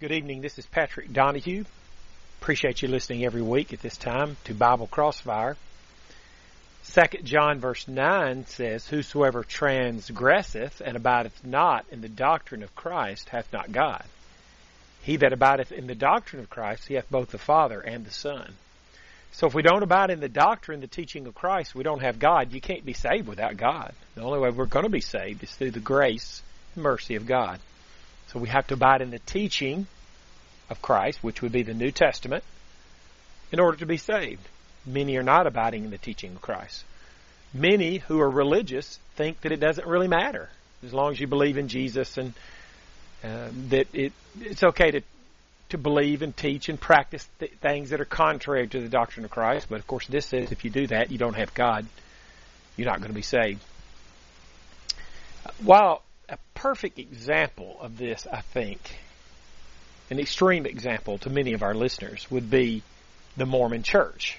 Good evening. This is Patrick Donahue. Appreciate you listening every week at this time to Bible Crossfire. Second John verse 9 says, Whosoever transgresseth and abideth not in the doctrine of Christ hath not God. He that abideth in the doctrine of Christ, he hath both the Father and the Son. So if we don't abide in the doctrine, the teaching of Christ, we don't have God. You can't be saved without God. The only way we're going to be saved is through the grace and mercy of God. So we have to abide in the teaching of Christ, which would be the New Testament, in order to be saved. Many are not abiding in the teaching of Christ. Many who are religious think that it doesn't really matter as long as you believe in Jesus and uh, that it it's okay to to believe and teach and practice th- things that are contrary to the doctrine of Christ. But of course, this says if you do that, you don't have God. You're not going to be saved. While a perfect example of this, I think, an extreme example to many of our listeners would be the Mormon Church.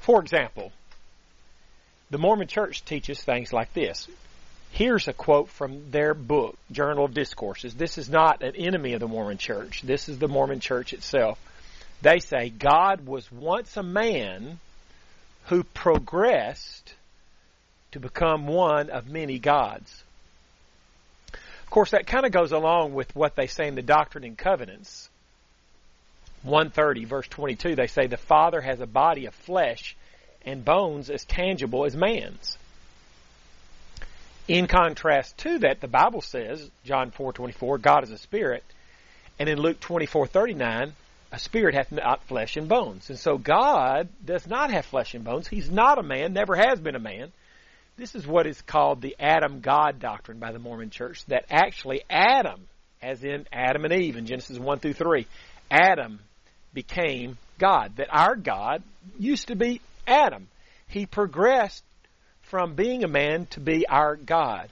For example, the Mormon Church teaches things like this. Here's a quote from their book, Journal of Discourses. This is not an enemy of the Mormon Church. This is the Mormon Church itself. They say God was once a man who progressed to become one of many gods. Of course, that kind of goes along with what they say in the Doctrine and Covenants. 130 verse 22, they say the Father has a body of flesh and bones as tangible as man's. In contrast to that, the Bible says, John 4:24, God is a spirit, and in Luke 24:39, a spirit hath not flesh and bones. And so God does not have flesh and bones. He's not a man, never has been a man. This is what is called the Adam God doctrine by the Mormon Church, that actually Adam, as in Adam and Eve in Genesis 1 through 3, Adam became God. That our God used to be Adam. He progressed from being a man to be our God,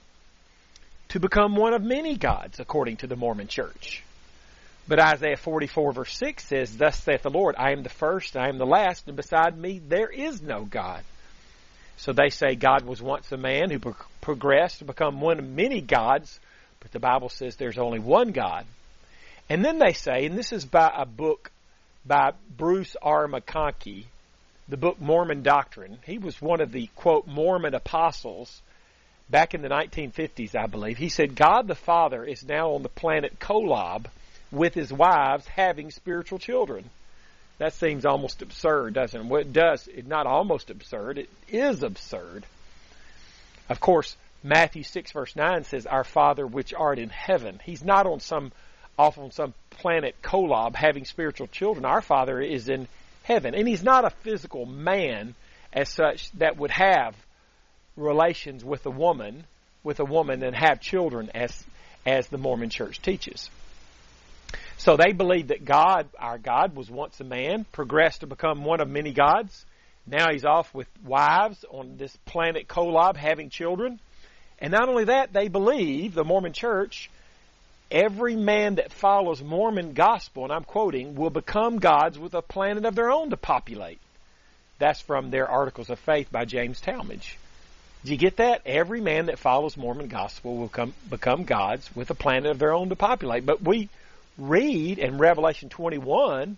to become one of many gods, according to the Mormon Church. But Isaiah 44 verse 6 says, Thus saith the Lord, I am the first, I am the last, and beside me there is no God. So they say God was once a man who pro- progressed to become one of many gods, but the Bible says there's only one God. And then they say, and this is by a book by Bruce R. McConkie, the book Mormon Doctrine. He was one of the, quote, Mormon apostles back in the 1950s, I believe. He said, God the Father is now on the planet Kolob with his wives having spiritual children. That seems almost absurd, doesn't it? Well, it does. It's not almost absurd. It is absurd. Of course, Matthew 6 verse 9 says, Our Father which art in heaven. He's not on some, off on some planet Kolob having spiritual children. Our Father is in heaven. And He's not a physical man as such that would have relations with a woman, with a woman and have children as, as the Mormon church teaches. So they believe that God, our God, was once a man, progressed to become one of many gods. Now he's off with wives on this planet Kolob having children. And not only that, they believe, the Mormon church, every man that follows Mormon gospel, and I'm quoting, will become gods with a planet of their own to populate. That's from their Articles of Faith by James Talmage. Do you get that? Every man that follows Mormon gospel will come, become gods with a planet of their own to populate. But we, read in Revelation 21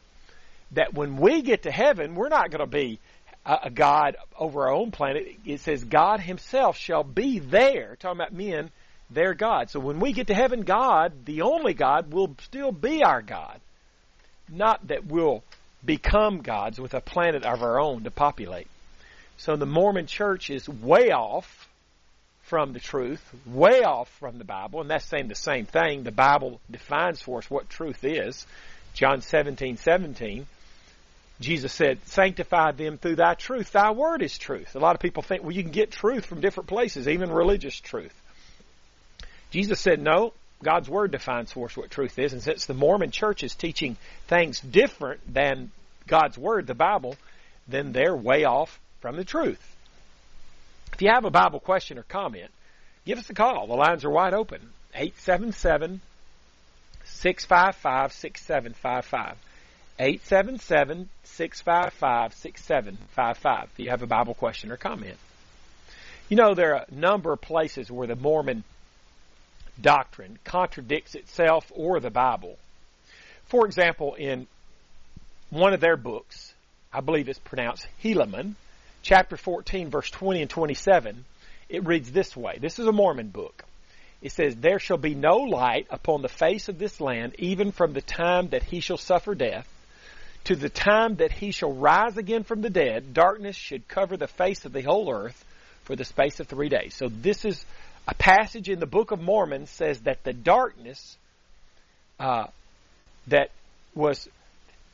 that when we get to heaven, we're not going to be a, God over our own planet. It says God Himself shall be there. Talking about men, their God. So when we get to heaven, God, the only God, will still be our God. Not that we'll become gods with a planet of our own to populate. So the Mormon church is way off from the truth, way off from the Bible, and that's saying the same thing. The Bible defines for us what truth is. John 17, 17. Jesus said, sanctify them through thy truth. Thy word is truth. A lot of people think, well, you can get truth from different places, even religious truth. Jesus said, no, God's word defines for us what truth is. And since the Mormon church is teaching things different than God's word, the Bible, then they're way off from the truth. If you have a Bible question or comment, give us a call. The lines are wide open. 877 655 6755. 877 655 6755 if you have a Bible question or comment. You know, there are a number of places where the Mormon doctrine contradicts itself or the Bible. For example, in one of their books, I believe it's pronounced Helaman, chapter 14, verse 20 and 27, it reads this way. This is a Mormon book. It says, There shall be no light upon the face of this land, even from the time that he shall suffer death, to the time that he shall rise again from the dead. Darkness should cover the face of the whole earth for the space of three days. So this is a passage in the Book of Mormon says that the darkness uh, that was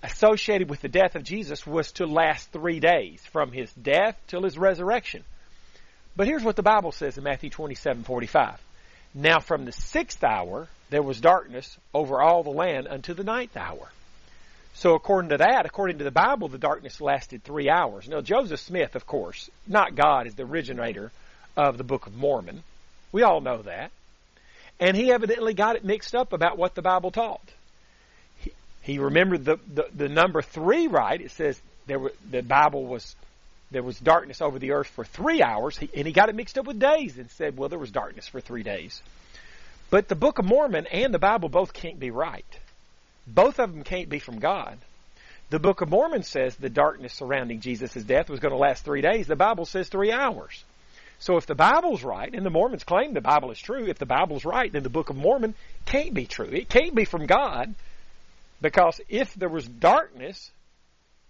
associated with the death of Jesus was to last three days, from his death till his resurrection. But here's what the Bible says in Matthew 27:45. Now from the sixth hour there was darkness over all the land unto the ninth hour. So according to that, according to the Bible, the darkness lasted three hours. Now Joseph Smith, of course, not God, is the originator of the Book of Mormon. We all know that. And he evidently got it mixed up about what the Bible taught. He, remembered the, the, the number three right. It says there were, the Bible was there was darkness over the earth for three hours, he, and he got it mixed up with days and said, well, there was darkness for three days. But the Book of Mormon and the Bible both can't be right. Both of them can't be from God. The Book of Mormon says the darkness surrounding Jesus' death was going to last three days. The Bible says three hours. So if the Bible's right, and the Mormons claim the Bible is true, if the Bible's right, then the Book of Mormon can't be true. It can't be from God, because if there was darkness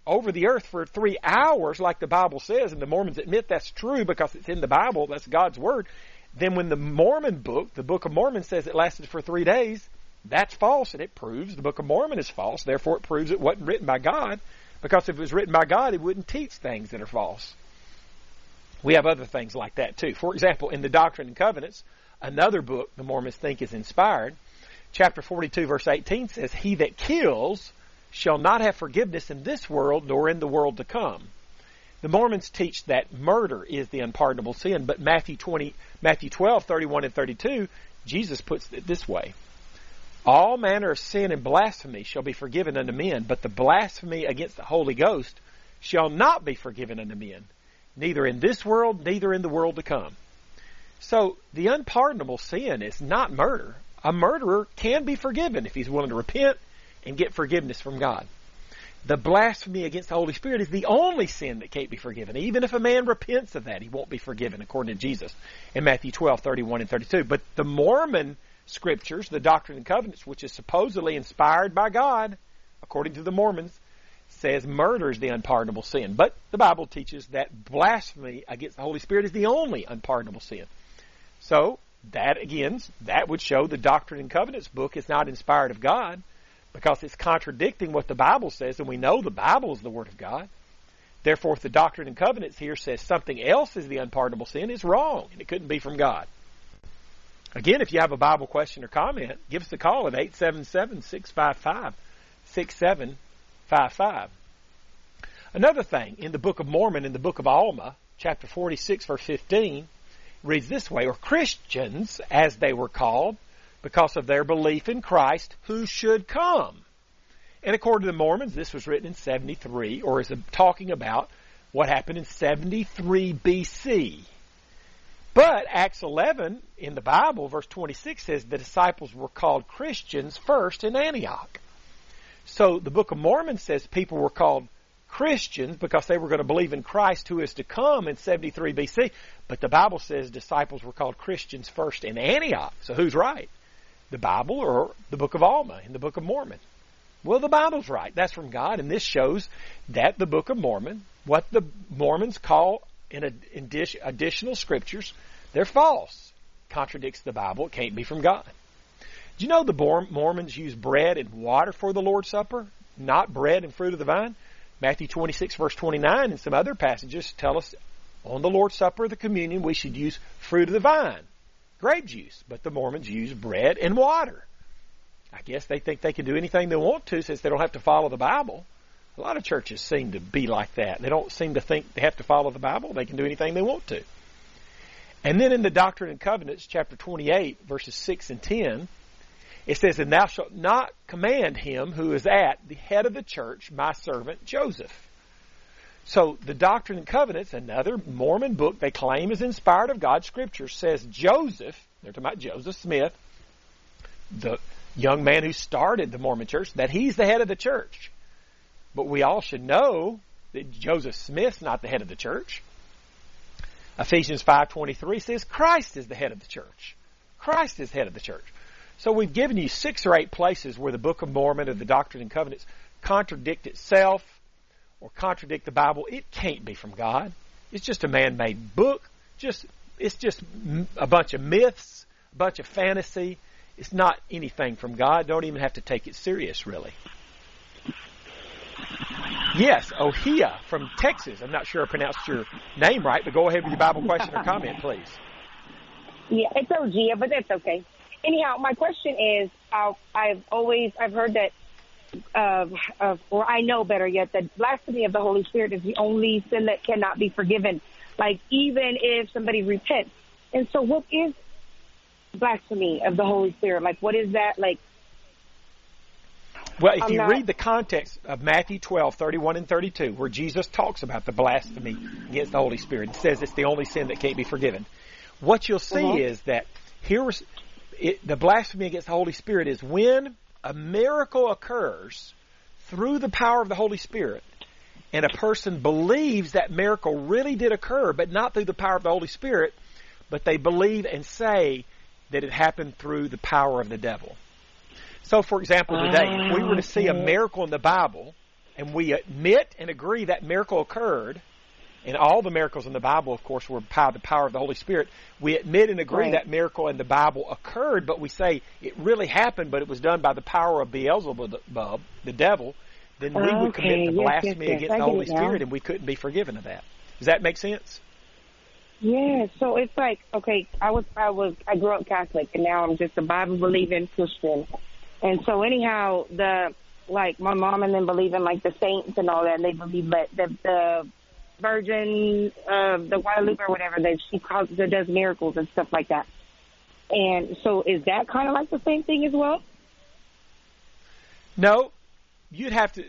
over the earth for three hours, like the Bible says, and the Mormons admit that's true because it's in the Bible, that's God's Word, then when the Mormon book, the Book of Mormon says it lasted for three days, that's false, and it proves the Book of Mormon is false. Therefore, it proves it wasn't written by God, because if it was written by God, it wouldn't teach things that are false. We have other things like that too. For example, in the Doctrine and Covenants, another book the Mormons think is inspired, chapter 42, verse 18 says, He that kills shall not have forgiveness in this world nor in the world to come. The Mormons teach that murder is the unpardonable sin, but Matthew 20, Matthew 12, 31 and 32, Jesus puts it this way. All manner of sin and blasphemy shall be forgiven unto men, but the blasphemy against the Holy Ghost shall not be forgiven unto men, neither in this world, neither in the world to come. So the unpardonable sin is not murder. A murderer can be forgiven if he's willing to repent and get forgiveness from God. The blasphemy against the Holy Spirit is the only sin that can't be forgiven. Even if a man repents of that, he won't be forgiven, according to Jesus in Matthew 12, 31 and 32. But the Mormon scriptures, the Doctrine and Covenants, which is supposedly inspired by God, according to the Mormons, says murder is the unpardonable sin. But the Bible teaches that blasphemy against the Holy Spirit is the only unpardonable sin. So, that again, that would show the Doctrine and Covenants book is not inspired of God because it's contradicting what the Bible says, and we know the Bible is the Word of God. Therefore, if the Doctrine and Covenants here says something else is the unpardonable sin, it's wrong, and it couldn't be from God. Again, if you have a Bible question or comment, give us a call at 877-655-6755. Another thing, in the Book of Mormon, in the Book of Alma, chapter 46, verse 15, reads this way, or Christians, as they were called, because of their belief in Christ who should come. And according to the Mormons, this was written in 73, or is talking about what happened in 73 BC. But Acts 11 in the Bible, verse 26 says the disciples were called Christians first in Antioch. So the Book of Mormon says people were called Christians because they were going to believe in Christ who is to come in 73 BC. But the Bible says disciples were called Christians first in Antioch. So who's right? the Bible or the book of Alma in the book of Mormon? Well, the Bible's right. That's from God, and this shows that the book of Mormon, what the Mormons call in additional scriptures, they're false. Contradicts the Bible. It can't be from God. Do you know the Mormons use bread and water for the Lord's Supper, not bread and fruit of the vine? Matthew 26 verse 29 and some other passages tell us on the Lord's Supper, the communion, we should use fruit of the vine grape juice, but the Mormons use bread and water. I guess they think they can do anything they want to since they don't have to follow the Bible. A lot of churches seem to be like that. They don't seem to think they have to follow the Bible. They can do anything they want to. And then in the Doctrine and Covenants, chapter 28, verses 6 and 10, it says, And thou shalt not command him who is at the head of the church, my servant Joseph. So the Doctrine and Covenants, another Mormon book they claim is inspired of God's Scripture, says Joseph, they're talking about Joseph Smith, the young man who started the Mormon church, that he's the head of the church. But we all should know that Joseph Smith's not the head of the church. Ephesians 5.23 says Christ is the head of the church. Christ is head of the church. So we've given you six or eight places where the Book of Mormon or the Doctrine and Covenants contradict itself or contradict the Bible. It can't be from God. It's just a man-made book. Just it's just a bunch of myths, a bunch of fantasy. It's not anything from God. Don't even have to take it serious, really. Yes, Ohia from Texas. I'm not sure I pronounced your name right, but go ahead with your Bible question or comment, please. Yeah, it's Ohia, but that's okay. Anyhow, my question is, uh, I've always I've heard that, uh, uh, or I know better yet, that blasphemy of the Holy Spirit is the only sin that cannot be forgiven. Like even if somebody repents. And so, what is blasphemy of the Holy Spirit? Like, what is that? Like, well, if I'm you not... read the context of Matthew 12, 31 and 32, where Jesus talks about the blasphemy against the Holy Spirit, it says it's the only sin that can't be forgiven. What you'll see uh-huh. is that here's it, the blasphemy against the Holy Spirit is when a miracle occurs through the power of the Holy Spirit, and a person believes that miracle really did occur, but not through the power of the Holy Spirit, but they believe and say that it happened through the power of the devil. So, for example, today, if we were to see a mm-hmm. miracle in the Bible, and we admit and agree that miracle occurred, and all the miracles in the Bible, of course, were by the power of the Holy Spirit. We admit and agree right. that miracle in the Bible occurred, but we say it really happened, but it was done by the power of Beelzebub, the devil. Then we okay. would commit the yes, blasphemy yes, yes. against I the Holy Spirit, and we couldn't be forgiven of that. Does that make sense? Yeah, so it's like okay, I was I was I grew up Catholic and now I'm just a Bible believing Christian. And so anyhow, the like my mom and them believe in like the saints and all that. And they believe that the the Virgin, of the Guadalupe or whatever that she calls that does miracles and stuff like that. And so is that kind of like the same thing as well? No, you'd have to.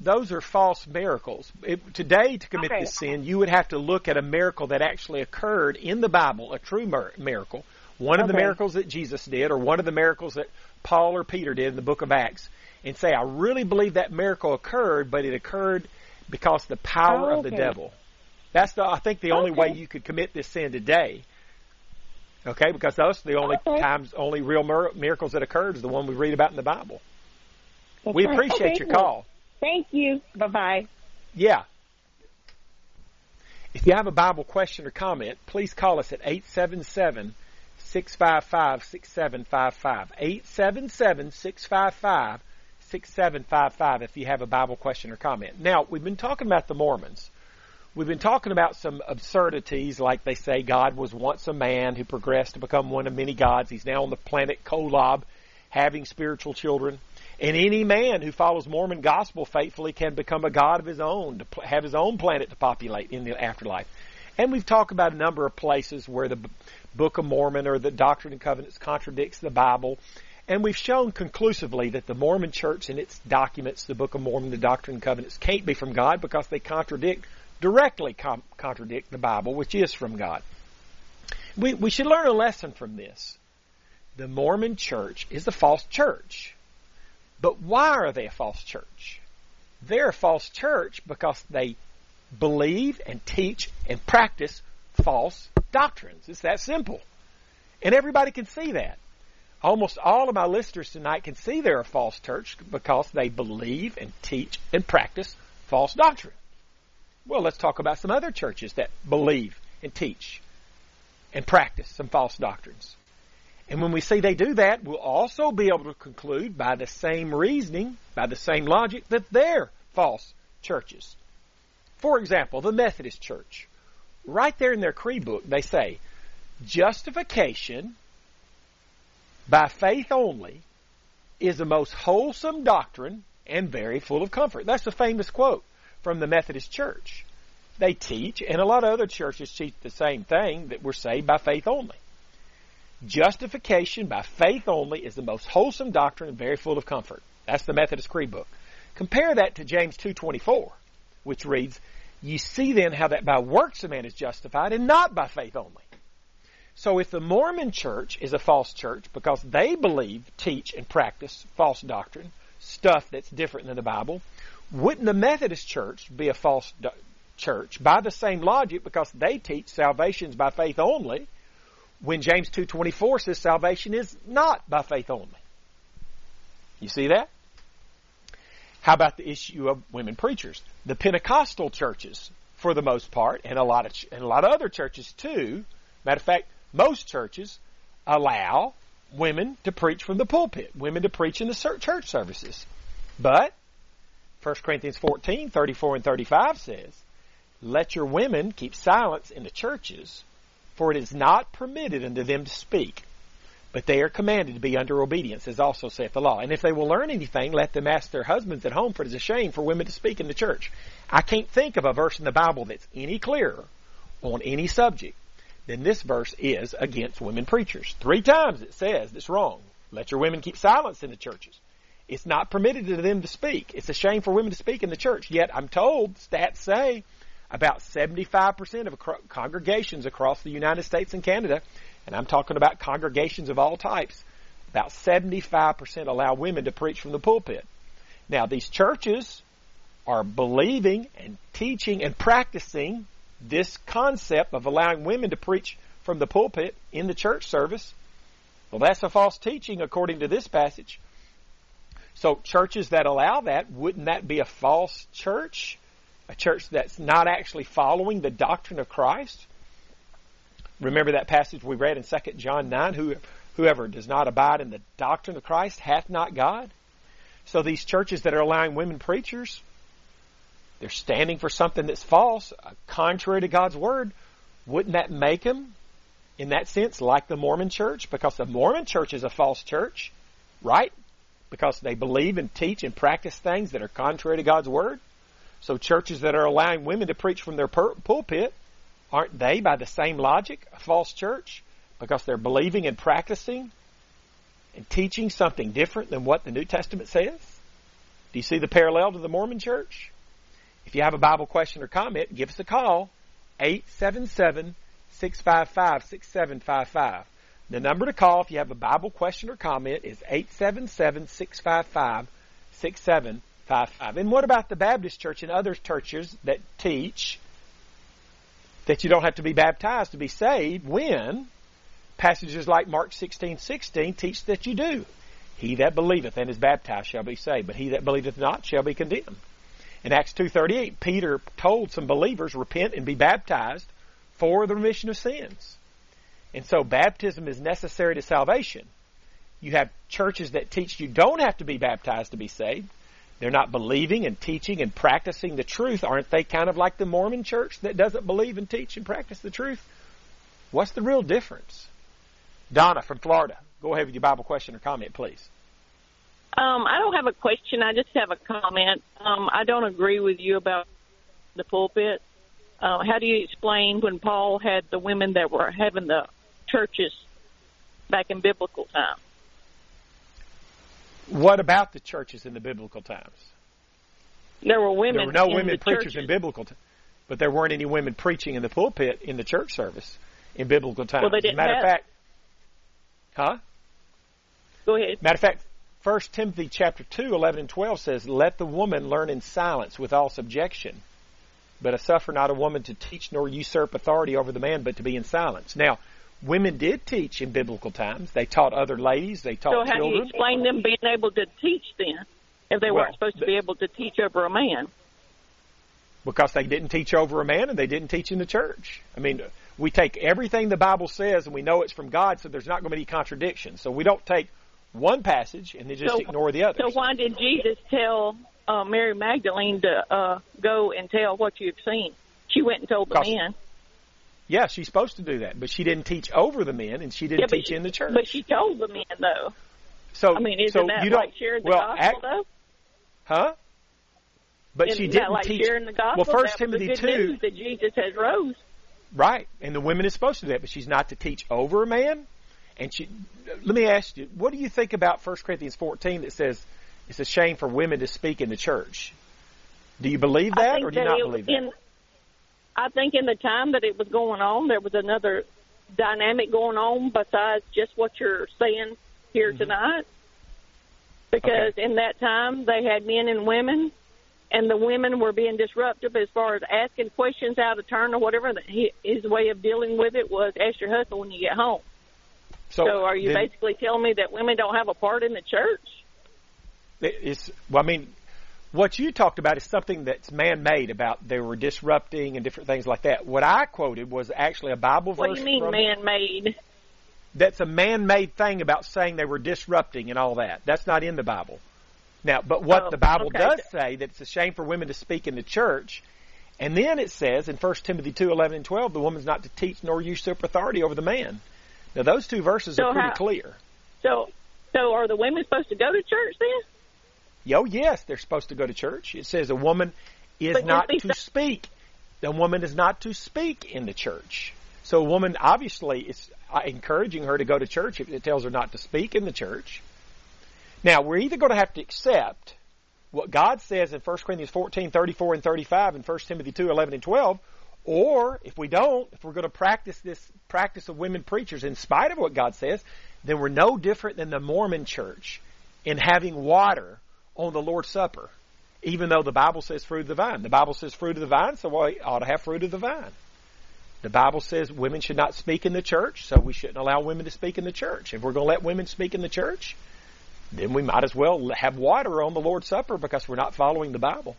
Those are false miracles. It, today, to commit okay. this sin, you would have to look at a miracle that actually occurred in the Bible, a true miracle, one of okay. the miracles that Jesus did, or one of the miracles that Paul or Peter did in the book of Acts, and say, I really believe that miracle occurred, but it occurred because the power oh, of the devil. That's the I think the only okay. way you could commit this sin today. Okay, because those are the only okay. times, only real mir- miracles that occurred is the one we read about in the Bible. That's we appreciate your call. Thank you. Bye bye. Yeah. If you have a Bible question or comment, please call us at 877 655 6755. 877 655 6755 if you have a Bible question or comment. Now, we've been talking about the Mormons. We've been talking about some absurdities, like they say God was once a man who progressed to become one of many gods. He's now on the planet Kolob having spiritual children. And any man who follows Mormon gospel faithfully can become a god of his own, to have his own planet to populate in the afterlife. And we've talked about a number of places where the Book of Mormon or the Doctrine and Covenants contradicts the Bible. And we've shown conclusively that the Mormon church and its documents, the Book of Mormon, the Doctrine and Covenants, can't be from God because they contradict, directly com- contradict the Bible, which is from God. We, we should learn a lesson from this. The Mormon church is a false church. But why are they a false church? They're a false church because they believe and teach and practice false doctrines. It's that simple. And everybody can see that almost all of my listeners tonight can see they're a false church because they believe and teach and practice false doctrine. Well, let's talk about some other churches that believe and teach and practice some false doctrines. And when we see they do that, we'll also be able to conclude by the same reasoning, by the same logic, that they're false churches. For example, the Methodist Church. Right there in their creed book, they say, justification by faith only is the most wholesome doctrine and very full of comfort. That's a famous quote from the Methodist Church. They teach, and a lot of other churches teach the same thing, that we're saved by faith only. Justification by faith only is the most wholesome doctrine and very full of comfort. That's the Methodist Creed book. Compare that to James 2.24, which reads, You see then how that by works a man is justified and not by faith only. So if the Mormon church is a false church because they believe, teach, and practice false doctrine, stuff that's different than the Bible, wouldn't the Methodist church be a false do- church by the same logic because they teach salvation is by faith only when James 2.24 says salvation is not by faith only? You see that? How about the issue of women preachers? The Pentecostal churches, for the most part, and a lot of and a lot of other churches too. Matter of fact, most churches allow women to preach from the pulpit, women to preach in the church services. But 1 Corinthians 14, 34 and 35 says, Let your women keep silence in the churches, for it is not permitted unto them to speak, but they are commanded to be under obedience, as also saith the law. And if they will learn anything, let them ask their husbands at home, for it is a shame for women to speak in the church. I can't think of a verse in the Bible that's any clearer on any subject than this verse is against women preachers. Three times it says it's wrong. Let your women keep silence in the churches. It's not permitted to them to speak. It's a shame for women to speak in the church. Yet I'm told stats say about 75% of congregations across the United States and Canada, and I'm talking about congregations of all types, about 75% allow women to preach from the pulpit. Now these churches are believing and teaching and practicing this concept of allowing women to preach from the pulpit in the church service. Well, that's a false teaching according to this passage. So churches that allow that, wouldn't that be a false church? A church that's not actually following the doctrine of Christ? Remember that passage we read in 2 John 9, Who, whoever does not abide in the doctrine of Christ hath not God? So these churches that are allowing women preachers, they're standing for something that's false, uh, contrary to God's word. Wouldn't that make them, in that sense, like the Mormon church? Because the Mormon church is a false church, right? Because they believe and teach and practice things that are contrary to God's word. So churches that are allowing women to preach from their pulpit, aren't they, by the same logic, a false church? Because they're believing and practicing and teaching something different than what the New Testament says? Do you see the parallel to the Mormon church? If you have a Bible question or comment, give us a call, 877-655-6755. The number to call if you have a Bible question or comment is 877-655-6755. And what about the Baptist church and other churches that teach that you don't have to be baptized to be saved when passages like Mark 16, 16 teach that you do. He that believeth and is baptized shall be saved, but he that believeth not shall be condemned. In Acts 2.38, Peter told some believers, repent and be baptized for the remission of sins. And so baptism is necessary to salvation. You have churches that teach you don't have to be baptized to be saved. They're not believing and teaching and practicing the truth. Aren't they kind of like the Mormon church that doesn't believe and teach and practice the truth? What's the real difference? Donna from Florida, go ahead with your Bible question or comment, please. Um, I don't have a question. I just have a comment. Um, I don't agree with you about the pulpit. Uh, how do you explain when Paul had the women that were having the churches back in biblical times? What about the churches in the biblical times? There were women. There were no women preachers churches. in biblical times, but there weren't any women preaching in the pulpit in the church service in biblical times. Well, they didn't Matter have. of fact, huh? Go ahead. Matter of fact, 1 Timothy chapter 2, 11 and 12 says, Let the woman learn in silence with all subjection, but I suffer not a woman to teach nor usurp authority over the man, but to be in silence. Now, women did teach in biblical times. They taught other ladies. They taught so how children. do you explain them being able to teach then, if they Well, weren't supposed to be able to teach over a man? Because they didn't teach over a man and they didn't teach in the church. I mean, we take everything the Bible says and we know it's from God, so there's not going to be contradictions. So we don't take one passage and then just So- ignore the others. So why did Jesus tell uh, Mary Magdalene to uh, go and tell what you've seen? She went and told the men. yeah, she's supposed to do that, but she didn't teach over the men and she didn't Yeah, teach she- in the church. But she told the men though. so I mean, isn't so that you don't like sharing the well, gospel act- though? huh? But Isn't she didn't like teach. sharing the gospel? well, First That was the Timothy two, that Jesus has rose. right? And the women is supposed to do that, but she's not to teach over a man. And she, let me ask you, what do you think about First Corinthians fourteen that says it's a shame for women to speak in the church? Do you believe that, or do you not believe that? in, I think in the time that it was going on, there was another dynamic going on besides just what you're saying here Mm-hmm. tonight? Because in that time they had men and women, and the women were being disruptive as far as asking questions out of turn or whatever. His way of dealing with it was ask your husband when you get home. So, are you then basically telling me that women don't have a part in the church? It's well, I mean, what you talked about is something that's man-made about they were disrupting and different things like that. What I quoted was actually a Bible verse. What do you mean man-made? That's a man-made thing about saying they were disrupting and all that. That's not in the Bible. Now, but what Oh, the Bible okay. does say that it's a shame for women to speak in the church, and then it says in 1 Timothy two eleven and twelve, the woman's not to teach nor usurp authority over the man. Now, those two verses So are pretty how- clear. So, so are the women supposed to go to church then? Oh, yes, they're supposed to go to church. It says a woman is But not to they- speak. The woman is not to speak in the church. So a woman, obviously, it's uh, encouraging her to go to church if it tells her not to speak in the church. Now, we're either going to have to accept what God says in 1 Corinthians 14, 34, and 35, and 1 Timothy 2, 11, and 12, or if we don't, if we're going to practice this practice of women preachers in spite of what God says, then we're no different than the Mormon church in having water on the Lord's Supper, even though the Bible says fruit of the vine. The Bible says fruit of the vine, so we ought to have fruit of the vine. The Bible says women should not speak in the church, so we shouldn't allow women to speak in the church. If we're going to let women speak in the church, then we might as well have water on the Lord's Supper because we're not following the Bible.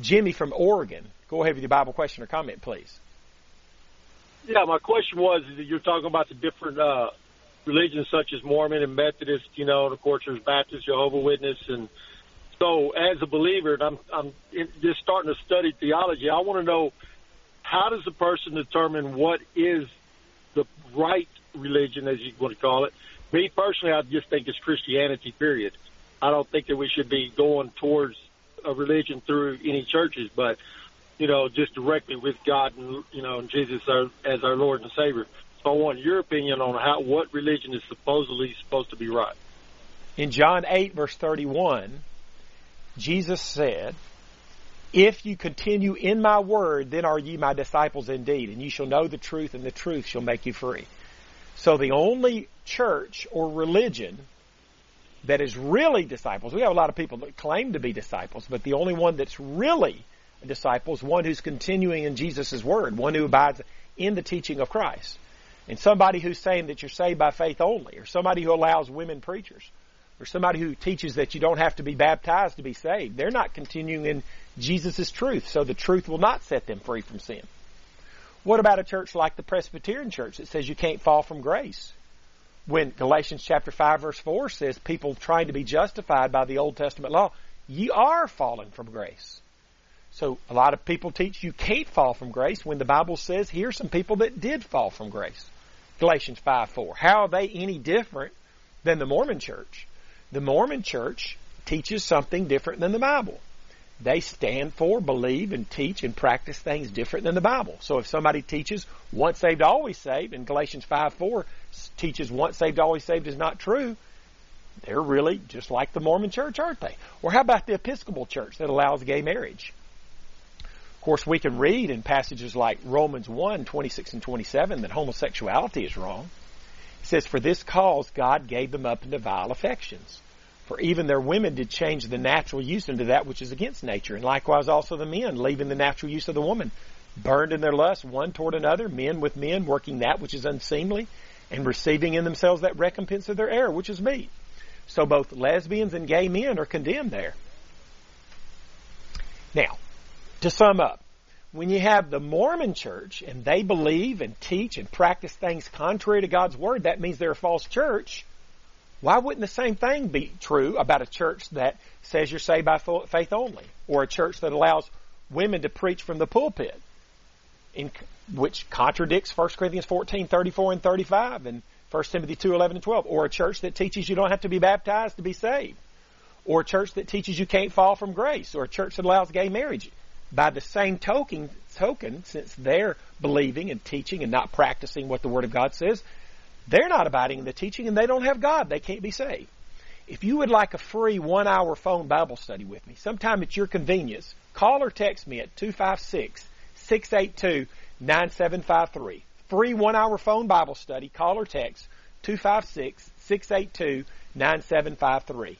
Jimmy from Oregon, go ahead with your Bible question or comment, please. Yeah, my question was you're talking about the different uh, religions such as Mormon and Methodist, you know, and of course there's Baptist, Jehovah Witness, and so as a believer, and I'm I'm in- just starting to study theology. I want to know how does a person determine what is the right religion, as you want to call it. Me personally, I just think it's Christianity. Period. I don't think that we should be going towards a religion through any churches, but you know, just directly with God and you know, and Jesus as our Lord and Savior. So I want your opinion on how what religion is supposedly supposed to be right. In John 8, verse 31, Jesus said, If you continue in my word, then are ye my disciples indeed, and ye shall know the truth, and the truth shall make you free. So the only church or religion that is really disciples, we have a lot of people that claim to be disciples, but the only one that's really a disciple is one who's continuing in Jesus' word, one who abides in the teaching of Christ. And somebody who's saying that you're saved by faith only, or somebody who allows women preachers, or somebody who teaches that you don't have to be baptized to be saved. They're not continuing in Jesus' truth, so the truth will not set them free from sin. What about a church like the Presbyterian Church that says you can't fall from grace? When Galatians chapter 5 verse 4 says people trying to be justified by the Old Testament law, ye are falling from grace. So a lot of people teach you can't fall from grace when the Bible says here's some people that did fall from grace. Galatians 5 4. How are they any different than the Mormon church? The Mormon church teaches something different than the Bible. They stand for, believe, and teach and practice things different than the Bible. So if somebody teaches once saved, always saved, in Galatians 5 4 teaches once saved, always saved is not true, they're really just like the Mormon church, aren't they? Or how about the Episcopal church that allows gay marriage? Of course, we can read in passages like Romans 1, 26 and 27 that homosexuality is wrong. It says, For this cause God gave them up into vile affections. For even their women did change the natural use into that which is against nature. And likewise also the men, leaving the natural use of the woman, burned in their lust one toward another, men with men, working that which is unseemly, and receiving in themselves that recompense of their error, which is meet. So both lesbians and gay men are condemned there. Now, to sum up, when you have the Mormon church and they believe and teach and practice things contrary to God's word, that means they're a false church. Why wouldn't the same thing be true about a church that says you're saved by faith only, or a church that allows women to preach from the pulpit, in, which contradicts 1 Corinthians 14, 34, and 35, and 1 Timothy 2, 11, and 12, or a church that teaches you don't have to be baptized to be saved, or a church that teaches you can't fall from grace, or a church that allows gay marriage. By the same token, token, since they're believing and teaching and not practicing what the Word of God says, they're not abiding in the teaching and they don't have God. They can't be saved. If you would like a free one hour phone Bible study with me, sometime at your convenience, call or text me at 256 682 9753. free one hour phone Bible study. Call or text 256 682 9753.